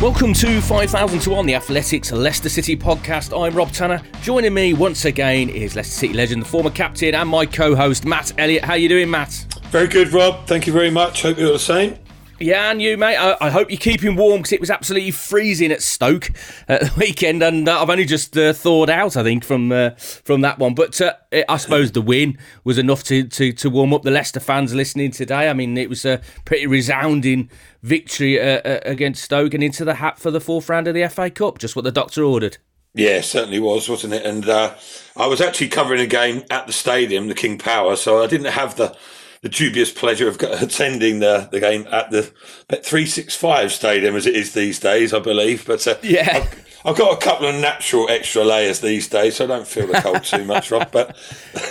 Welcome to 5000 to 1, the Athletics Leicester City podcast. I'm Rob Tanner. Joining me once again is Leicester City legend, the former captain, and my co-host Matt Elliott. How are you doing, Matt? Very good, Rob. Thank you very much. Hope you're the same. Yeah, and you, mate. I, I hope you're keeping warm because it was absolutely freezing at Stoke at the weekend, and uh, I've only just uh, thawed out, I think, from uh, from that one. But uh, I suppose the win was enough to, to, to warm up the Leicester fans listening today. I mean, it was a pretty resounding victory uh, uh, against Stoke and into the hat for the fourth round of the FA Cup. Just what the doctor ordered. Yeah, certainly was, wasn't it? And I was actually covering a game at the stadium, the King Power, so I didn't have the the dubious pleasure of attending the, the game at the Bet 365 stadium as it is these days, I believe. But uh, yeah. I've, I've, got a couple of natural extra layers these days, so I don't feel the cold too much, Rob. But,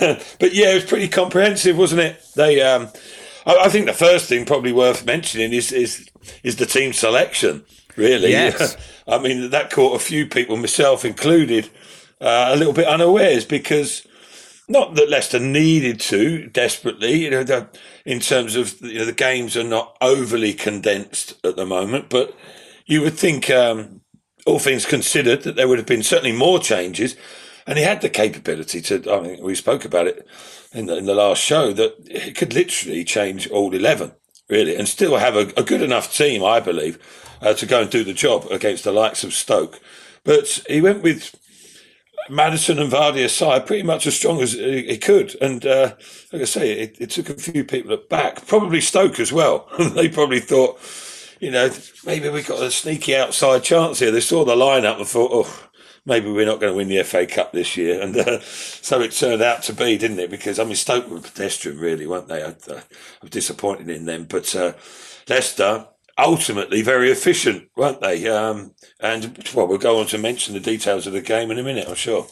but yeah, it was pretty comprehensive, wasn't it? They, um, I, I, think the first thing probably worth mentioning is, is, is the team selection, really. Yes. I mean, that caught a few people, myself included, uh, a little bit unawares because not that Leicester needed to desperately, you know, in terms of you know, the games are not overly condensed at the moment, but you would think, um, all things considered, that there would have been certainly more changes, and he had the capability to. I mean, we spoke about it in the, in the last show that he could literally change all eleven, really, and still have a, a good enough team, I believe, uh, to go and do the job against the likes of Stoke. But he went with Maddison and Vardy aside, pretty much as strong as he could. And uh, like I say, it, it, took a few people at back, probably Stoke as well. they probably thought, you know, maybe we got a sneaky outside chance here. They saw the lineup and thought, oh, maybe we're not going to win the FA Cup this year. And uh, so it turned out to be, didn't it? Because, I mean, Stoke were a pedestrian, really, weren't they? I, I was disappointed in them. But uh, Leicester, ultimately very efficient, weren't they? Um, and well, we'll go on to mention the details of the game in a minute, I'm sure.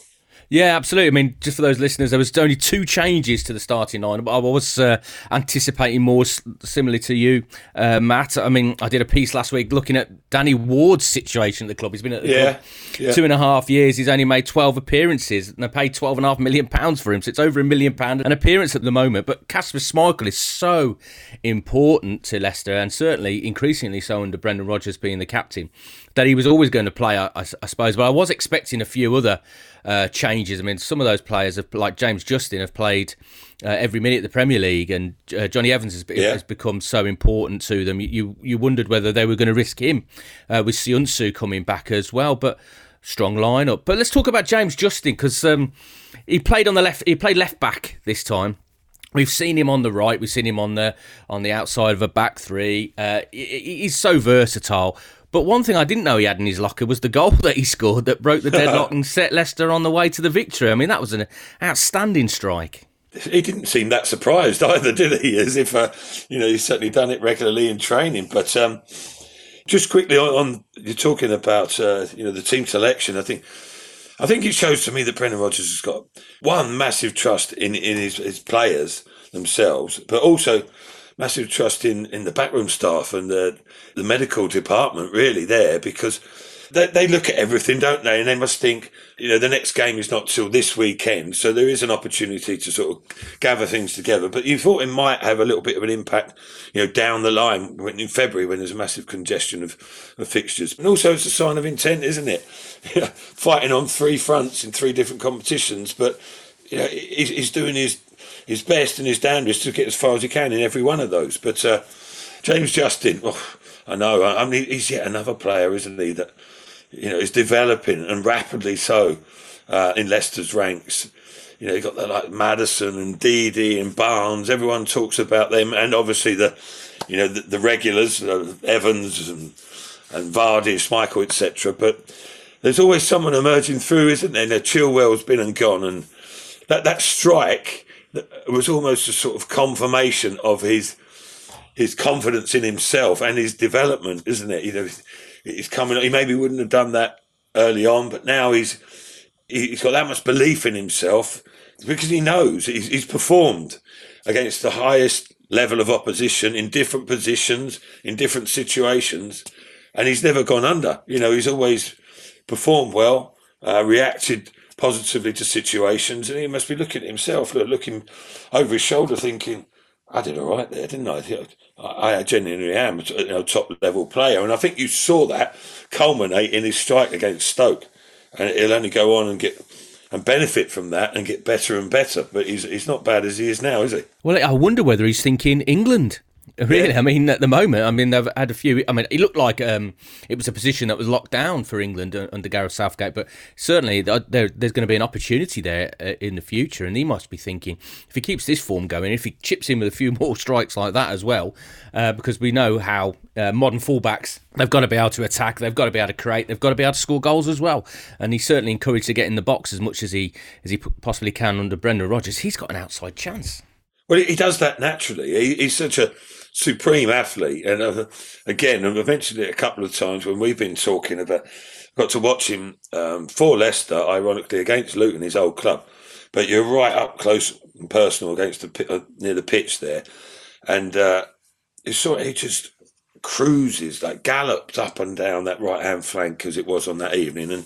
Yeah, absolutely. I mean, just for those listeners, there was only two changes to the starting line. But I was uh, anticipating more similarly to you, uh, Matt. I mean, I did a piece last week looking at Danny Ward's situation at the club. He's been at the yeah, club yeah. two and a half years. He's only made 12 appearances and they paid 12 and a half million pounds for him. So it's over a million pound an appearance at the moment. But Kasper Schmeichel is so important to Leicester and certainly increasingly so under Brendan Rodgers being the captain that he was always going to play, I, I, I suppose. But I was expecting a few other uh, changes. I mean, some of those players, have, like James Justin, have played uh, every minute of the Premier League, and uh, Jonny Evans has, yeah. has, become so important to them. You you wondered whether they were going to risk him uh, with Söyüncü coming back as well, but strong lineup. But let's talk about James Justin because um, he played on the left. He played left back this time. We've seen him on the right. We've seen him on the on the outside of a back three. Uh, he's so versatile. But one thing I didn't know he had in his locker was the goal that he scored that broke the deadlock and set Leicester on the way to the victory. I mean, that was an outstanding strike. He didn't seem that surprised either, did he? As if, uh, you know, he's certainly done it regularly in training. But um, just quickly on, on, you're talking about, uh, you know, the team selection. I think, I think it shows to me that Brendan Rodgers has got one massive trust in in his, his players themselves, but also massive trust in, in the backroom staff and the, the medical department really there because they, they look at everything, don't they? And they must think, you know, the next game is not till this weekend, so there is an opportunity to sort of gather things together. But you thought it might have a little bit of an impact, you know, down the line when, in February when there's a massive congestion of, of fixtures. And also, it's a sign of intent, isn't it? Fighting on three fronts in three different competitions, but you know, he's, he's doing his his best and his damnedest to get as far as he can in every one of those. But uh, James Justin, oh, I know, I mean, he's yet another player, isn't he? That you know is developing and rapidly so uh, in Leicester's ranks. You know, you got the, like Maddison and Ndidi and Barnes. Everyone talks about them, and obviously the, you know, the, the regulars, uh, Evans and and Vardy, Schmeichel, etc. But there's always someone emerging through, isn't there? Now, Chilwell's been and gone, and that that strike was almost a sort of confirmation of his his confidence in himself and his development, isn't it? You know, he's coming. He maybe wouldn't have done that early on, but now he's he's got that much belief in himself because he knows he's, he's performed against the highest level of opposition in different positions in different situations, and he's never gone under. You know, he's always performed well, uh, reacted positively to situations, and he must be looking at himself, looking over his shoulder, thinking, "I did all right there, didn't I? I genuinely am a you know, top level player." And I think you saw that culminate in his strike against Stoke, and he'll only go on and get and benefit from that and get better and better. But he's he's not bad as he is now, is he? Well, I wonder whether he's thinking England. Really, yeah. I mean, at the moment, I mean, they've had a few. I mean, it looked like um, it was a position that was locked down for England under Gareth Southgate, but certainly there, there's going to be an opportunity there uh, in the future, and he must be thinking if he keeps this form going, if he chips in with a few more strikes like that as well, uh, because we know how uh, modern fullbacks they've got to be able to attack, they've got to be able to create, they've got to be able to score goals as well, and he's certainly encouraged to get in the box as much as he as he possibly can under Brendan Rodgers. He's got an outside chance. Well, he does that naturally. He, he's such a supreme athlete. And uh, again, I've mentioned it a couple of times when we've been talking about, got to watch him um, for Leicester, ironically, against Luton, his old club. But you're right up close and personal against the uh, near the pitch there, and uh, sort of he just cruises like galloped up and down that right hand flank as it was on that evening, and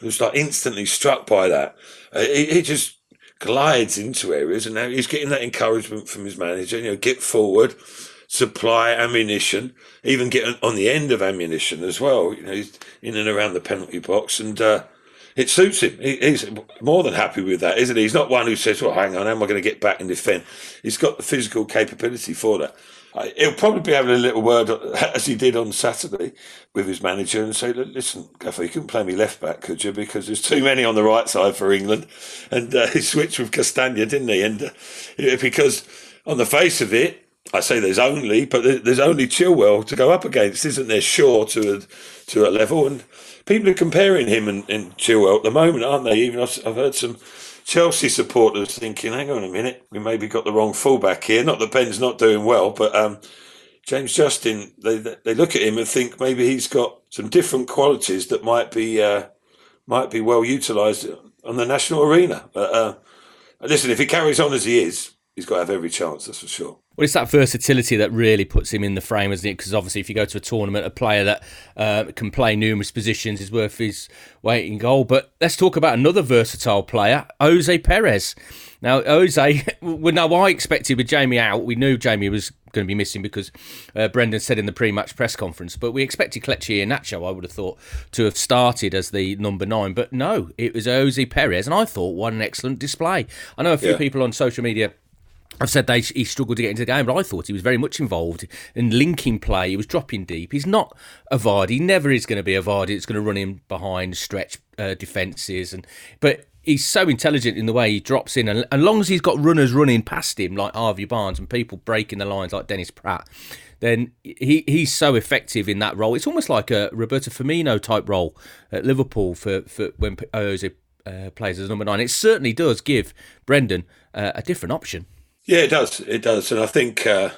it was like instantly struck by that. Uh, he, he just glides into areas, and now he's getting that encouragement from his manager. You know, get forward, supply ammunition, even get on the end of ammunition as well. You know, he's in and around the penalty box, and uh, it suits him. He, he's more than happy with that, isn't he? He's not one who says, "Well, hang on, how am I going to get back and defend?" He's got the physical capability for that. He'll probably be having a little word as he did on Saturday with his manager and say, "Listen, Gaffer, you couldn't play me left back, could you? Because there's too many on the right side for England." And uh, he switched with Castagne, didn't he? And uh, because on the face of it, I say there's only, but there's only Chilwell to go up against, isn't there? Sure, to a to a level, and people are comparing him and, and Chilwell at the moment, aren't they? Even I've, I've heard some Chelsea supporters thinking, hang on a minute, we maybe got the wrong fullback here. Not that Ben's not doing well, but um, James Justin, they they look at him and think maybe he's got some different qualities that might be uh, might be well utilised on the national arena. But uh, listen, if he carries on as he is, he's got to have every chance. That's for sure. Well, it's that versatility that really puts him in the frame, isn't it? Because obviously, if you go to a tournament, a player that uh, can play numerous positions is worth his weight in gold. But let's talk about another versatile player, Jose Perez. Now, Jose, well, now I expected with Jamie out, we knew Jamie was going to be missing because uh, Brendan said in the pre-match press conference. But we expected Kelechi Iheanacho, I would have thought, to have started as the number nine. But no, it was Jose Perez, and I thought what an excellent display. I know a few yeah. people on social media I've said they, he struggled to get into the game, but I thought he was very much involved in linking play. He was dropping deep. He's not a Vardy. He never is going to be a Vardy. It's going to run him behind, stretch uh, defences, and but he's so intelligent in the way he drops in, and as long as he's got runners running past him like Harvey Barnes and people breaking the lines like Dennis Praet, then he he's so effective in that role. It's almost like a Roberto Firmino type role at Liverpool for for when Jose uh, plays as number nine. It certainly does give Brendan uh, a different option. Yeah, it does. It does, and I think uh,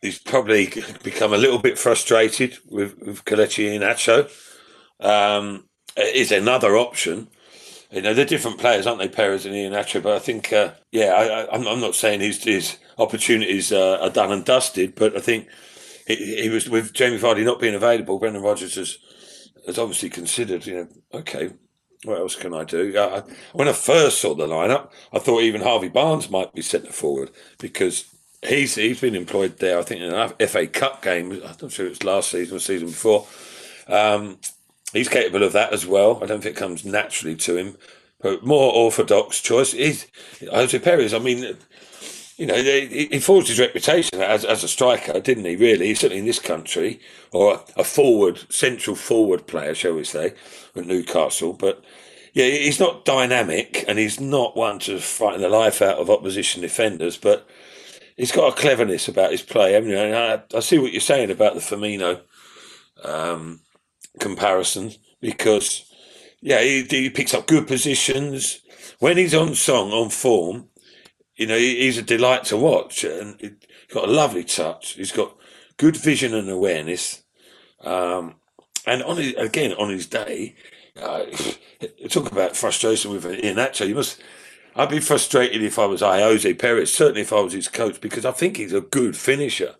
he's probably become a little bit frustrated with, with Kelechi Iheanacho. Um, is another option. You know, they're different players, aren't they, Perez and Iheanacho? But I think, uh, yeah, I, am not saying his, his opportunities uh, are done and dusted, but I think he, he, was with Jamie Vardy not being available. Brendan Rodgers has has obviously considered, you know, okay, what else can I do? When I first saw the lineup, I thought even Harvey Barnes might be centre forward because he's he's been employed there. I think in an FA Cup game. I'm not sure it was last season or season before. Um, he's capable of that as well. I don't think it comes naturally to him. But more orthodox choice is Jose Perez. I mean, you know, he, forged his reputation as, as a striker, didn't he? Really, certainly in this country, or a forward, central forward player, shall we say, at Newcastle. But yeah, he's not dynamic, and he's not one to frighten the life out of opposition defenders. But he's got a cleverness about his play. I mean, I, I see what you're saying about the Firmino um, comparison because yeah, he, he picks up good positions. When he's on song, on form, you know, he's a delight to watch. And he's got a lovely touch. He's got good vision and awareness. Um, and on his, again, on his day, uh, talk about frustration with Iheanacho. You must. I'd be frustrated if I was I, Jose Perez, certainly if I was his coach, because I think he's a good finisher.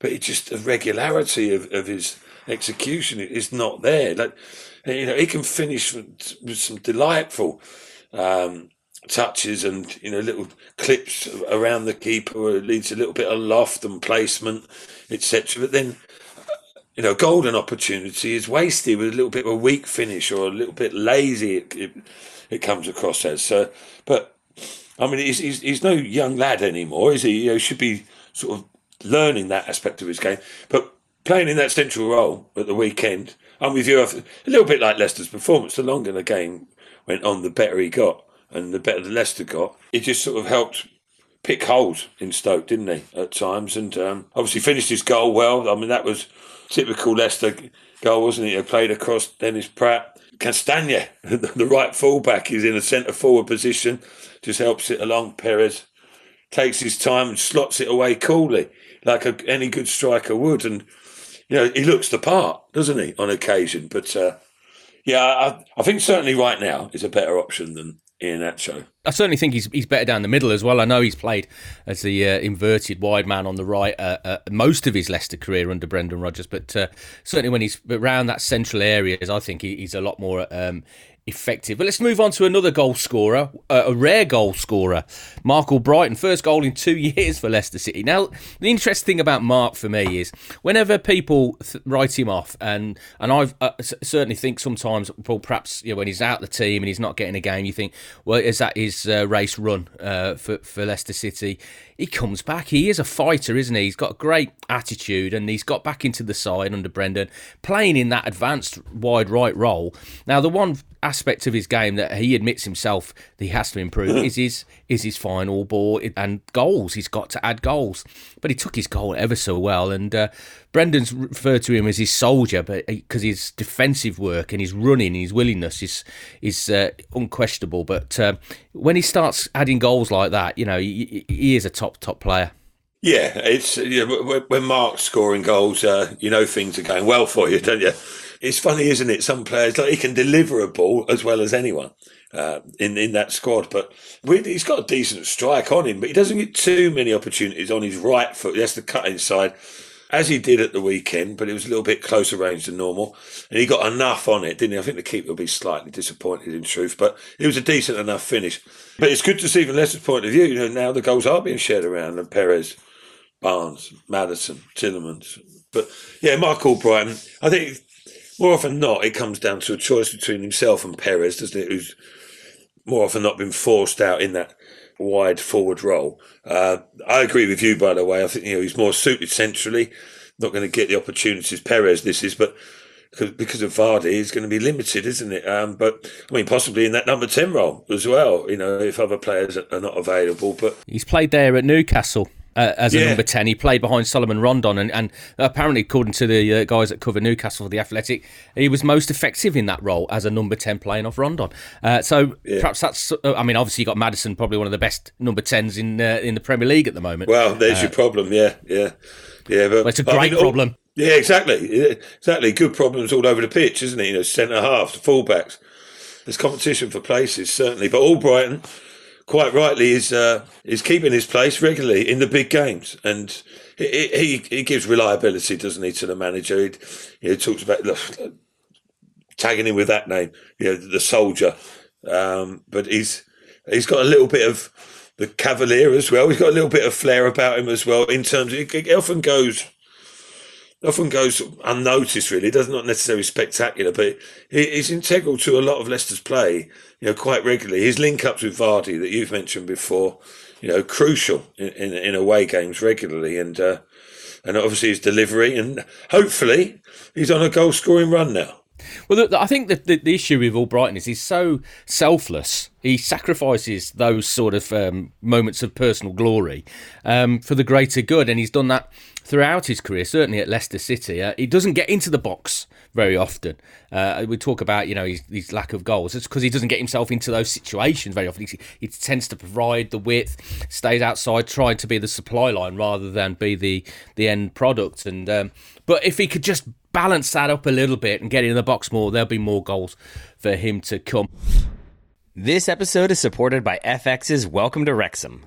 But it's just the regularity of, of his execution is not there. Like, you know, he can finish with some delightful um, touches and you know little clips around the keeper it leads a little bit of loft and placement, etc. But then, you know, golden opportunity is wasted with a little bit of a weak finish or a little bit lazy. It, it, it comes across as so, but I mean, he's, he's, he's no young lad anymore, is he? You know, should be sort of learning that aspect of his game, but playing in that central role at the weekend I'm with you. A little bit like Leicester's performance. The longer the game went on, the better he got, and the better the Leicester got. He just sort of helped pick holes in Stoke, didn't he, at times? And um, obviously finished his goal well. I mean, that was typical Leicester goal, wasn't it? He played across Dennis Praet. Castagne, the right fullback, is in a centre forward position, just helps it along. Perez takes his time and slots it away coolly, like a, any good striker would. And you know, he looks the part, doesn't he, on occasion? But uh, yeah, I, I, think certainly right now is a better option than Iheanacho. I certainly think he's he's better down the middle as well. I know he's played as the uh, inverted wide man on the right uh, uh, most of his Leicester career under Brendan Rodgers, but uh, certainly when he's around that central areas, I think he, he's a lot more um, effective. But let's move on to another goal scorer, uh, a rare goal scorer, Marc Albrighton. First goal in two years for Leicester City. Now, the interesting thing about Mark for me is whenever people th- write him off, and and I uh, certainly think sometimes, well, perhaps you know, when he's out the team and he's not getting a game, you think, well, is that his uh, race run uh, for for Leicester City? He comes back. He is a fighter, isn't he? He's got a great attitude and he's got back into the side under Brendan, playing in that advanced wide right role. Now, the one aspect of his game that he admits himself he has to improve is his is his final ball and goals. He's got to add goals, but he took his goal ever so well. And uh, Brendan's referred to him as his soldier, but because his defensive work and his running, his willingness is is uh, unquestionable. But uh, when he starts adding goals like that, you know, he, he is a top top player. Yeah, it's you know, when Mark's scoring goals, uh, you know things are going well for you, don't you? It's funny, isn't it? Some players like he can deliver a ball as well as anyone uh, in in that squad, but he's got a decent strike on him, but he doesn't get too many opportunities on his right foot. He has to cut inside as he did at the weekend, but it was a little bit closer range than normal. And he got enough on it, didn't he? I think the keeper will be slightly disappointed in truth, but it was a decent enough finish. But it's good to see from Leicester's point of view, you know, now the goals are being shared around and Perez, Barnes, Maddison, Tielemans. But yeah, Marc Albrighton, I think more often than not, it comes down to a choice between himself and Perez, doesn't it? Who's more often not been forced out in that wide forward role. Uh, I agree with you, by the way. I think you know he's more suited centrally. Not going to get the opportunities Perez this is, but because, of Vardy, he's going to be limited, isn't it? Um, but I mean, possibly in that number ten role as well. You know, if other players are not available. But he's played there at Newcastle uh, as a yeah. number 10. He played behind Salomon Rondon, and, and apparently, according to the uh, guys that cover Newcastle for the Athletic, he was most effective in that role as a number 10 playing off Rondon. Uh, so yeah. perhaps that's, uh, I mean, obviously, you got Maddison, probably one of the best number 10s in uh, in the Premier League at the moment. Well, there's your uh, problem, yeah, yeah. Yeah, but well, it's a great I mean, problem. All, yeah, exactly. Exactly. Good problems all over the pitch, isn't it? You know, centre half, the fullbacks. There's competition for places, certainly. But Albrighton, quite rightly is uh, is keeping his place regularly in the big games, and he he, he gives reliability, doesn't he, to the manager? He, talks about tagging him with that name, you know, the soldier. Um, but he's he's got a little bit of the cavalier as well. He's got a little bit of flair about him as well. In terms, of, it often goes often goes unnoticed. Really, does not necessarily spectacular, but he's integral to a lot of Leicester's play. You know, quite regularly. His link ups with Vardy that you've mentioned before. You know, crucial in in, in away games regularly, and uh, and obviously his delivery, and hopefully he's on a goal scoring run now. Well, I think that the, the, issue with All Albrighton is he's so selfless. He sacrifices those sort of um, moments of personal glory um, for the greater good, and he's done that throughout his career. Certainly at Leicester City, uh, he doesn't get into the box very often. Uh, we talk about you know his, his lack of goals. It's because he doesn't get himself into those situations very often. He, he, tends to provide the width, stays outside, trying to be the supply line rather than be the the end product. And um, but if he could just balance that up a little bit and get in the box more, there'll be more goals for him to come. This episode is supported by FX's Welcome to Wrexham.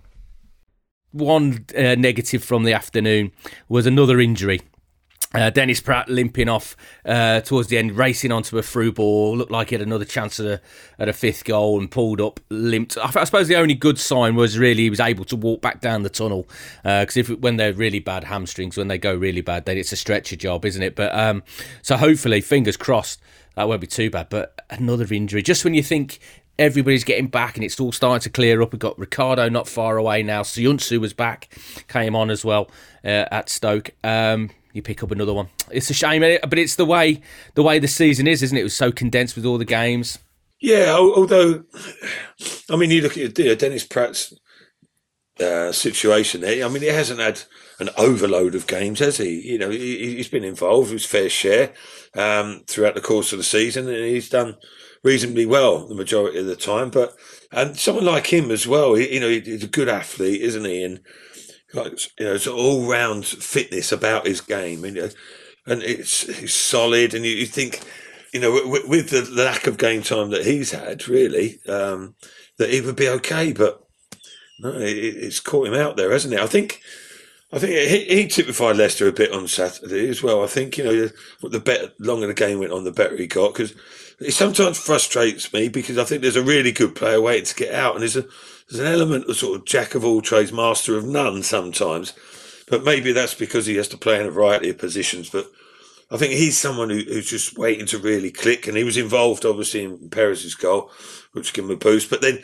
one uh, negative from the afternoon was another injury. Uh, Dennis Praet limping off uh, towards the end, racing onto a through ball. Looked like he had another chance at a, at a fifth goal and pulled up, limped. I, I, suppose the only good sign was really he was able to walk back down the tunnel. Because uh, if when they're really bad hamstrings, when they go really bad, then it's a stretcher job, isn't it? But um, so hopefully, fingers crossed, that won't be too bad. But another injury, just when you think everybody's getting back and it's all starting to clear up. We've got Ricardo not far away now. Söyüncü was back, came on as well uh, at Stoke. Um, you pick up another one. It's a shame, eh, but it's the way the way the season is, isn't it? It was so condensed with all the games. Yeah, although I mean, you look at Dennis Praet's uh, situation there. I mean, he hasn't had an overload of games, has he? You know, he, has been involved his fair share um, throughout the course of the season, and he's done reasonably well the majority of the time. But and someone like him as well, you know, he's a good athlete, isn't he? And like you know, it's all round fitness about his game, and and it's, it's solid. And you, you think, you know, with, with, the lack of game time that he's had, really, um, that he would be okay. But no, it, it's caught him out there, hasn't it? I think. I think he, he, typified Leicester a bit on Saturday as well. I think you know the better longer the game went on, the better he got because it sometimes frustrates me because I think there's a really good player waiting to get out, and there's a there's an element of sort of jack of all trades, master of none sometimes. But maybe that's because he has to play in a variety of positions. But I think he's someone who, who's just waiting to really click, and he was involved obviously in Perez's goal, which gave him a boost. But then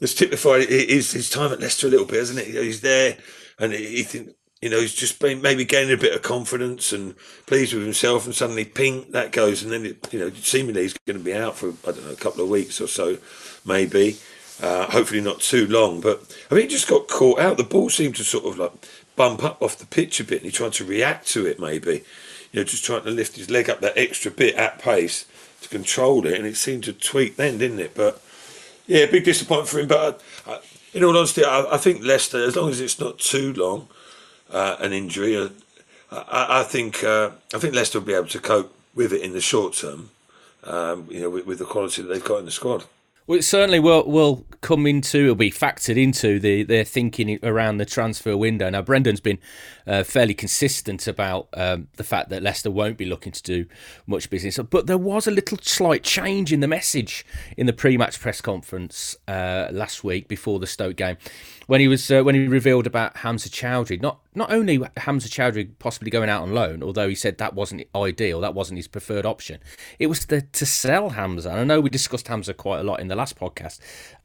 it's typified his his time at Leicester a little bit, isn't it? He's there, and he think you know, he's just been maybe gaining a bit of confidence and pleased with himself, and suddenly, ping, that goes, and then it, you know, seemingly he's going to be out for I don't know a couple of weeks or so, maybe. Uh, hopefully not too long, but I mean, he just got caught out. The ball seemed to sort of like bump up off the pitch a bit, and he tried to react to it. Maybe, you know, just trying to lift his leg up that extra bit at pace to control it, and it seemed to tweak then, didn't it? But yeah, big disappointment for him. But I, I, in all honesty, I, I think Leicester, as long as it's not too long uh, an injury. Uh, I, I, think uh, I think Leicester will be able to cope with it in the short term. Um, you know, with, with, the quality that they've got in the squad. Well, it certainly will will come into, it'll be factored into the their thinking around the transfer window. Now, Brendan's been uh, fairly consistent about um, the fact that Leicester won't be looking to do much business, but there was a little slight change in the message in the pre-match press conference uh, last week before the Stoke game when he was uh, when he revealed about Hamza Choudhury. Not not only Hamza Choudhury possibly going out on loan, although he said that wasn't ideal, that wasn't his preferred option. It was the, to sell Hamza. And I know we discussed Hamza quite a lot in the last podcast,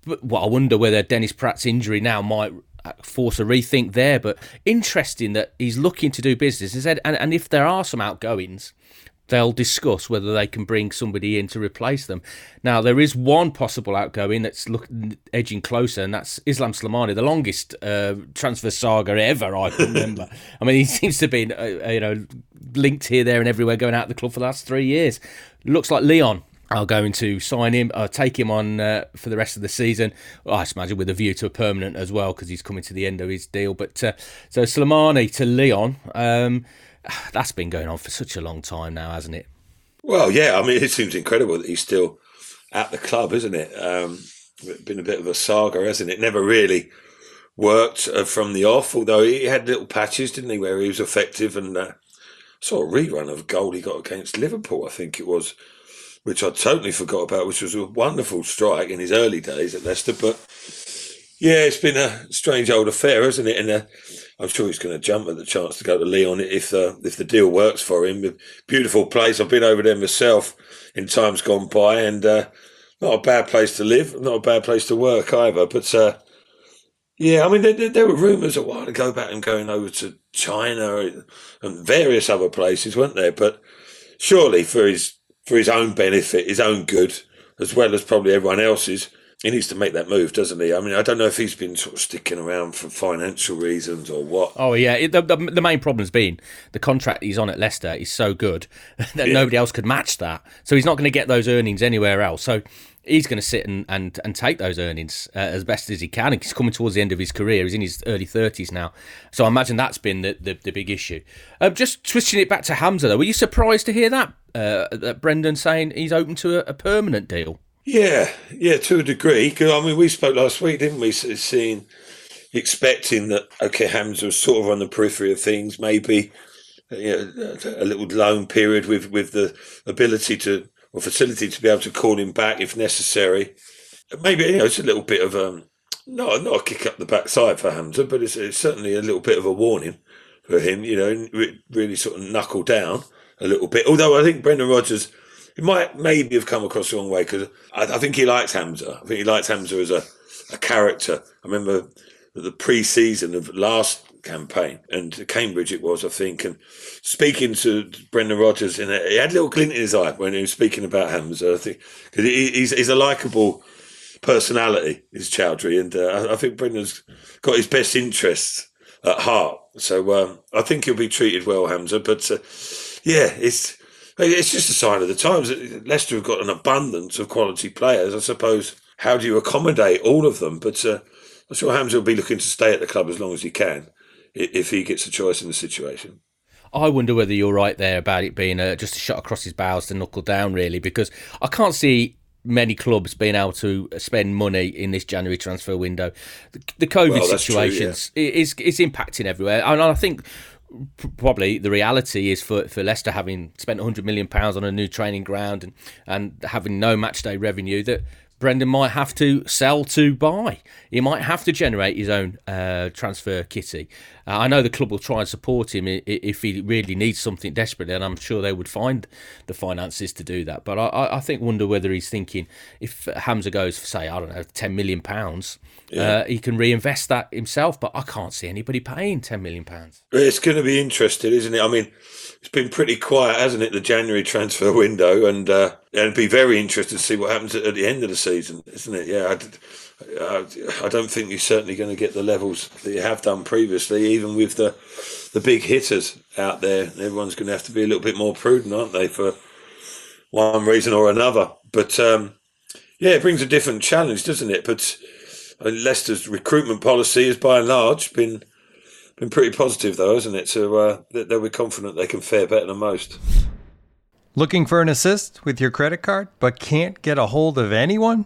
but well, I wonder whether Dennis Praet's injury now might uh, force a rethink there. But interesting that he's looking to do business. He said, and, and if there are some outgoings, they'll discuss whether they can bring somebody in to replace them. Now, there is one possible outgoing that's look, edging closer, and that's Islam Slimani, the longest uh, transfer saga ever I can remember. I mean, he seems to be, uh, you know, linked here, there, and everywhere, going out of the club for the last three years. Looks like Lyon are going to sign him, uh, take him on uh, for the rest of the season. Well, I imagine with a view to a permanent as well, because he's coming to the end of his deal. But uh, so Slimani to Lyon. um, that's been going on for such a long time now, hasn't it? Well, yeah. I mean, it seems incredible that he's still at the club, isn't it? Um, been a bit of a saga, hasn't it? Never really worked uh, from the off, although he had little patches, didn't he, where he was effective and uh, saw a rerun of a goal he got against Liverpool, I think it was, which I totally forgot about, which was a wonderful strike in his early days at Leicester. But yeah, it's been a strange old affair, hasn't it? And uh, I'm sure he's going to jump at the chance to go to Lyon if uh, if the deal works for him. Beautiful place. I've been over there myself in times gone by, and uh, not a bad place to live, not a bad place to work either. But uh, yeah, I mean, there, there, were rumours a while ago about him going over to China and various other places, weren't there? But surely for his for his own benefit, his own good, as well as probably everyone else's, he needs to make that move, doesn't he? I mean, I don't know if he's been sort of sticking around for financial reasons or what. Oh yeah, the, the, the main problem's been the contract he's on at Leicester is so good that yeah. nobody else could match that. So he's not going to get those earnings anywhere else. So he's going to sit and, and, and take those earnings uh, as best as he can. He's coming towards the end of his career. He's in his early 30s now. So I imagine that's been the, the, the big issue. Um, just switching it back to Hamza, though, were you surprised to hear that, uh, that Brendan saying he's open to a, a, permanent deal? Yeah, yeah, to a degree. Because, I mean, we spoke last week, didn't we? Seeing, expecting that, okay, Hamza was sort of on the periphery of things, maybe. You know, a little loan period with, with the ability to or facility to be able to call him back if necessary. Maybe you know it's a little bit of um not not a kick up the backside for Hamza, but it's, it's certainly a little bit of a warning for him. You know, really sort of knuckle down a little bit. Although I think Brendan Rodgers. He might maybe have come across the wrong way because I, I, think he likes Hamza. I think he likes Hamza as a, a character. I remember the pre-season of last campaign, and Cambridge it was, I think. And speaking to Brendan Rodgers, it, he had a little glint in his eye when he was speaking about Hamza. I think because he's, he's a likable personality, is Choudhury, and uh, I think Brendan's got his best interests at heart. So um, I think he'll be treated well, Hamza. But uh, yeah, it's it's just a sign of the times. Leicester have got an abundance of quality players. I suppose how do you accommodate all of them? But uh, I'm sure Hamza will be looking to stay at the club as long as he can if he gets a choice in the situation. I wonder whether you're right there about it being a, just a shot across his bows to knuckle down, really, because I can't see many clubs being able to spend money in this January transfer window. The, the COVID well, situations true, yeah. is is impacting everywhere, and I think probably the reality is for, for Leicester having spent 100 million pounds on a new training ground and and having no match day revenue that Brendan might have to sell to buy. He might have to generate his own uh, transfer kitty. Uh, I know the club will try and support him if he really needs something desperately, and I'm sure they would find the finances to do that. But I, I think wonder whether he's thinking if Hamza goes for say I don't know ten million pounds, yeah. uh, he can reinvest that himself. But I can't see anybody paying ten million pounds. It's going to be interesting, isn't it? I mean it's been pretty quiet, hasn't it? The January transfer window, and uh, it'd be very interesting to see what happens at, the end of the season, isn't it? Yeah, I, I, don't think you're certainly going to get the levels that you have done previously, even with the the big hitters out there. Everyone's going to have to be a little bit more prudent, aren't they, for one reason or another? But um, yeah, it brings a different challenge, doesn't it? But uh, Leicester's recruitment policy has, by and large, been been pretty positive though, hasn't it? So uh, they'll be confident they can fare better than most. Looking for an assist with your credit card, but can't get a hold of anyone?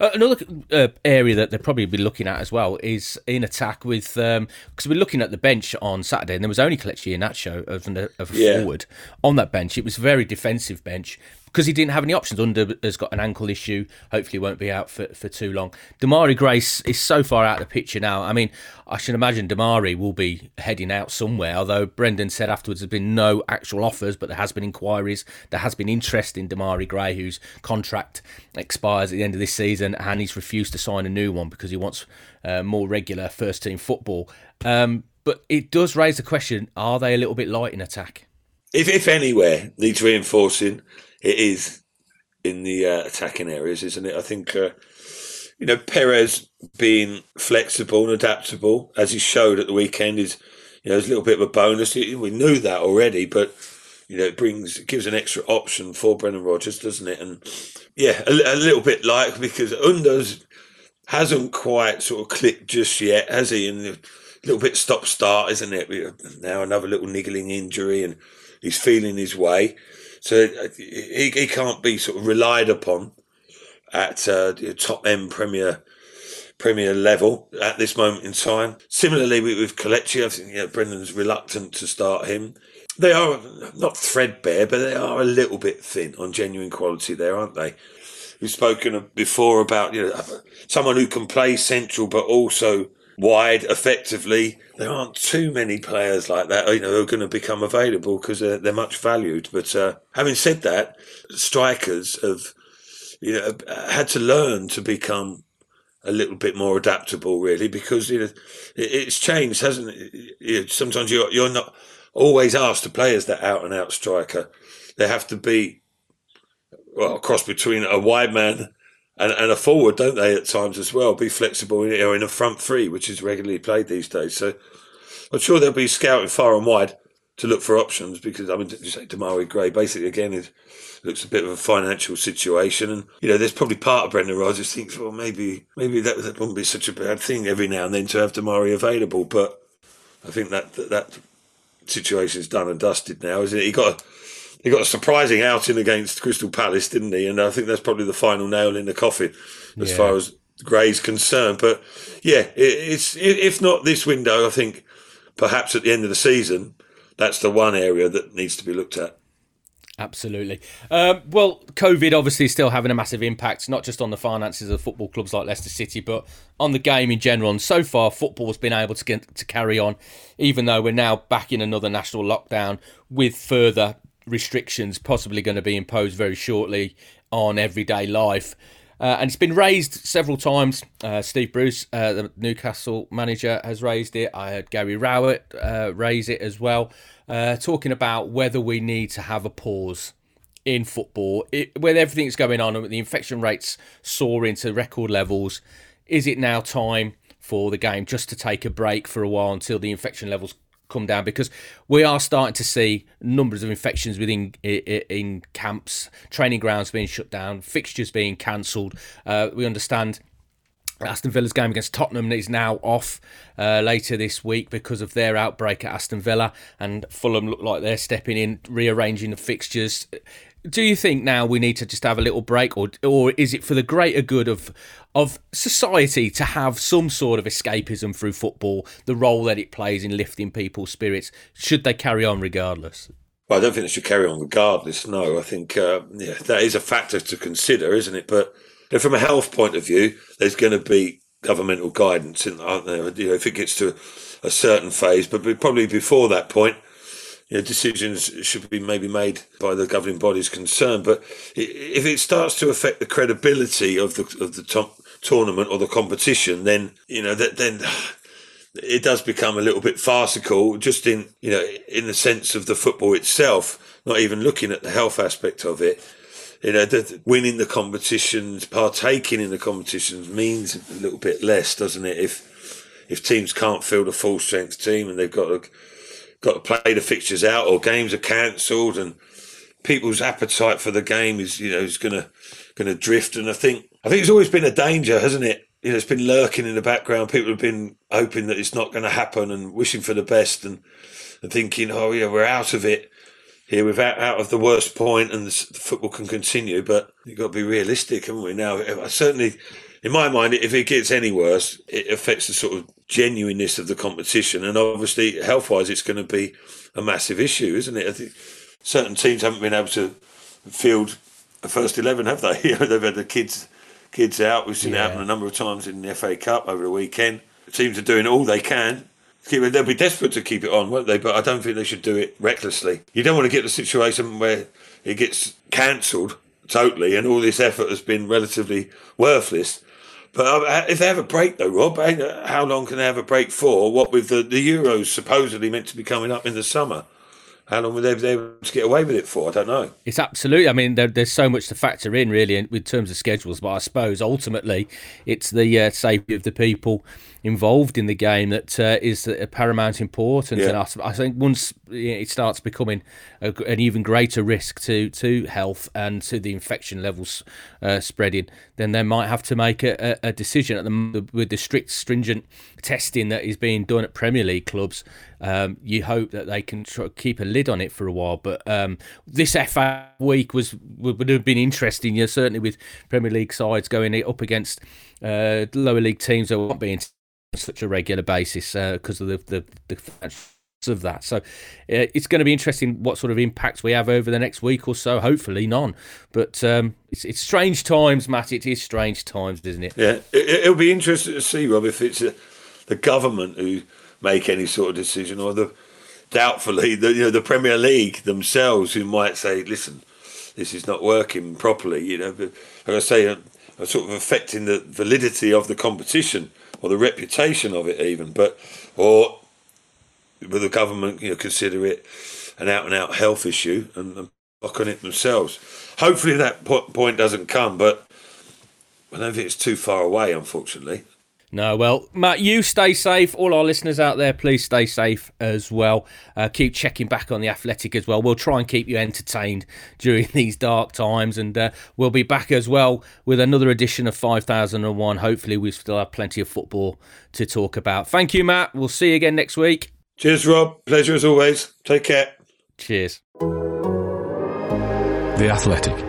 Uh, another uh, area that they'll probably be looking at as well is in attack with because um, we're looking at the bench on Saturday and there was only Kelechi Iheanacho of, of a yeah. forward on that bench. It was a very defensive bench because he didn't have any options. Under has got an ankle issue. Hopefully, won't be out for, for too long. Demarai Gray is so far out of the picture now. I mean, I should imagine Demarai will be heading out somewhere. Although Brendan said afterwards there's been no actual offers, but there has been inquiries. There has been interest in Demarai Gray, whose contract expires at the end of this season, and he's refused to sign a new one because he wants uh, more regular first team football. Um, but it does raise the question: Are they a little bit light in attack? If, if anywhere needs reinforcing, it is in the uh, attacking areas, isn't it? I think, uh, you know, Perez being flexible and adaptable, as he showed at the weekend, is, you know, is a little bit of a bonus. We knew that already, but, you know, it brings, it gives an extra option for Brendan Rodgers, doesn't it? And yeah, a, a little bit like because Unders hasn't quite sort of clicked just yet, has he? And a little bit stop start, isn't it? Now another little niggling injury and he's feeling his way. So uh, he, he can't be sort of relied upon at uh, top end Premier Premier level at this moment in time. Similarly with, with Kelechi, I think you know, Brendan's reluctant to start him. They are not threadbare, but they are a little bit thin on genuine quality there, aren't they? We've spoken before about you know someone who can play central but also wide effectively. There aren't too many players like that, you know, who are going to become available because they're, they're much valued. But uh, having said that, strikers have, you know, had to learn to become a little bit more adaptable, really, because you know it's changed, hasn't it? You know, sometimes you're you're not always asked to play as that out and out striker. They have to be well a cross between a wide man and, and a forward, don't they, at times as well? Be flexible in, in a front three, which is regularly played these days. So I'm sure they'll be scouting far and wide to look for options because I mean, you say Demarai Gray basically again it looks a bit of a financial situation, and you know, there's probably part of Brendan Rodgers thinks, well, maybe maybe that, that wouldn't be such a bad thing every now and then to have Demarai available, but I think that that, that situation's done and dusted now, isn't it? He got. He got a surprising outing against Crystal Palace, didn't he? And I think that's probably the final nail in the coffin as yeah. far as Gray's concerned. But yeah, it, it's if not this window, I think perhaps at the end of the season, that's the one area that needs to be looked at. Absolutely. Um, well, COVID obviously is still having a massive impact, not just on the finances of football clubs like Leicester City, but on the game in general. And so far, football's been able to get, to carry on, even though we're now back in another national lockdown with further restrictions possibly going to be imposed very shortly on everyday life. Uh, and it's been raised several times. Uh, Steve Bruce, uh, the Newcastle manager, has raised it. I heard Gary Rowett uh, raise it as well, uh, talking about whether we need to have a pause in football it, with everything that's going on and the infection rates soaring to record levels. Is it now time for the game just to take a break for a while until the infection levels come down because we are starting to see numbers of infections within in camps, training grounds being shut down, fixtures being cancelled. Uh, we understand Aston Villa's game against Tottenham is now off uh, later this week because of their outbreak at Aston Villa, and Fulham look like they're stepping in, rearranging the fixtures do you think now we need to just have a little break, or or is it for the greater good of of society to have some sort of escapism through football, the role that it plays in lifting people's spirits? Should they carry on regardless? Well, I don't think they should carry on regardless. No, I think uh, yeah, that is a factor to consider, isn't it? But you know, from a health point of view, there's going to be governmental guidance, aren't there? You know, if it gets to a certain phase, but probably before that point, you know, decisions should be maybe made by the governing bodies concerned. But if it starts to affect the credibility of the of the top tournament or the competition, then you know that then it does become a little bit farcical. Just in you know in the sense of the football itself, not even looking at the health aspect of it. You know, that winning the competitions, partaking in the competitions means a little bit less, doesn't it? If if teams can't field a full strength team and they've got to got to play the fixtures out or games are cancelled and people's appetite for the game is you know is gonna gonna drift. And I think I think it's always been a danger hasn't it? You know it's been lurking in the background. People have been hoping that it's not going to happen and wishing for the best and, and thinking oh yeah we're out of it here. We're out, out of the worst point and the football can continue. But you've got to be realistic haven't we? Now I certainly in my mind, if it gets any worse, it affects the sort of genuineness of the competition, and obviously health-wise, it's going to be a massive issue, isn't it? I think certain teams haven't been able to field a first eleven, have they? they've had the kids kids out. We've seen yeah. it happen a number of times in the FA Cup over the weekend. teams are doing all they can. They'll be desperate to keep it on, won't they? But I don't think they should do it recklessly. You don't want to get the situation where it gets cancelled totally, and all this effort has been relatively worthless. But uh, if they have a break, though, Rob, how long can they have a break for? What with the, the Euros supposedly meant to be coming up in the summer? How long would they be able to get away with it for? I don't know. It's absolutely. I mean, there, there's so much to factor in, really, in, in, terms of schedules. But I suppose ultimately, it's the uh, safety of the people involved in the game that uh, is a paramount importance. Yeah. And I, I, think once it starts becoming a, an even greater risk to, to health and to the infection levels uh, spreading, then they might have to make a, a decision at the, with the strict, stringent testing that is being done at Premier League clubs. Um, you hope that they can try, keep a lid on it for a while. But um, this FA week was would have been interesting. Yeah, certainly with Premier League sides going up against uh, lower league teams that won't be in such a regular basis because uh, of the the, the of that. So uh, it's going to be interesting what sort of impacts we have over the next week or so. Hopefully none, but um, it's it's strange times, Matt. It is strange times, isn't it? Yeah, it, will be interesting to see, Rob, if it's uh, the government who make any sort of decision, or the doubtfully the you know the Premier League themselves who might say, listen, this is not working properly. You know, but, like I say, uh, sort of affecting the validity of the competition or the reputation of it even, but or will the government you know consider it an out and out health issue and, and block on it themselves? Hopefully that point doesn't come, but I don't think it's too far away, unfortunately. No, well, Matt, you stay safe. All our listeners out there, please stay safe as well. Uh, keep checking back on the athletic as well. We'll try and keep you entertained during these dark times, and uh, we'll be back as well with another edition of 5001. Hopefully, we still have plenty of football to talk about. Thank you, Matt. We'll see you again next week. Cheers, Rob. Pleasure as always. Take care. Cheers. The Athletic.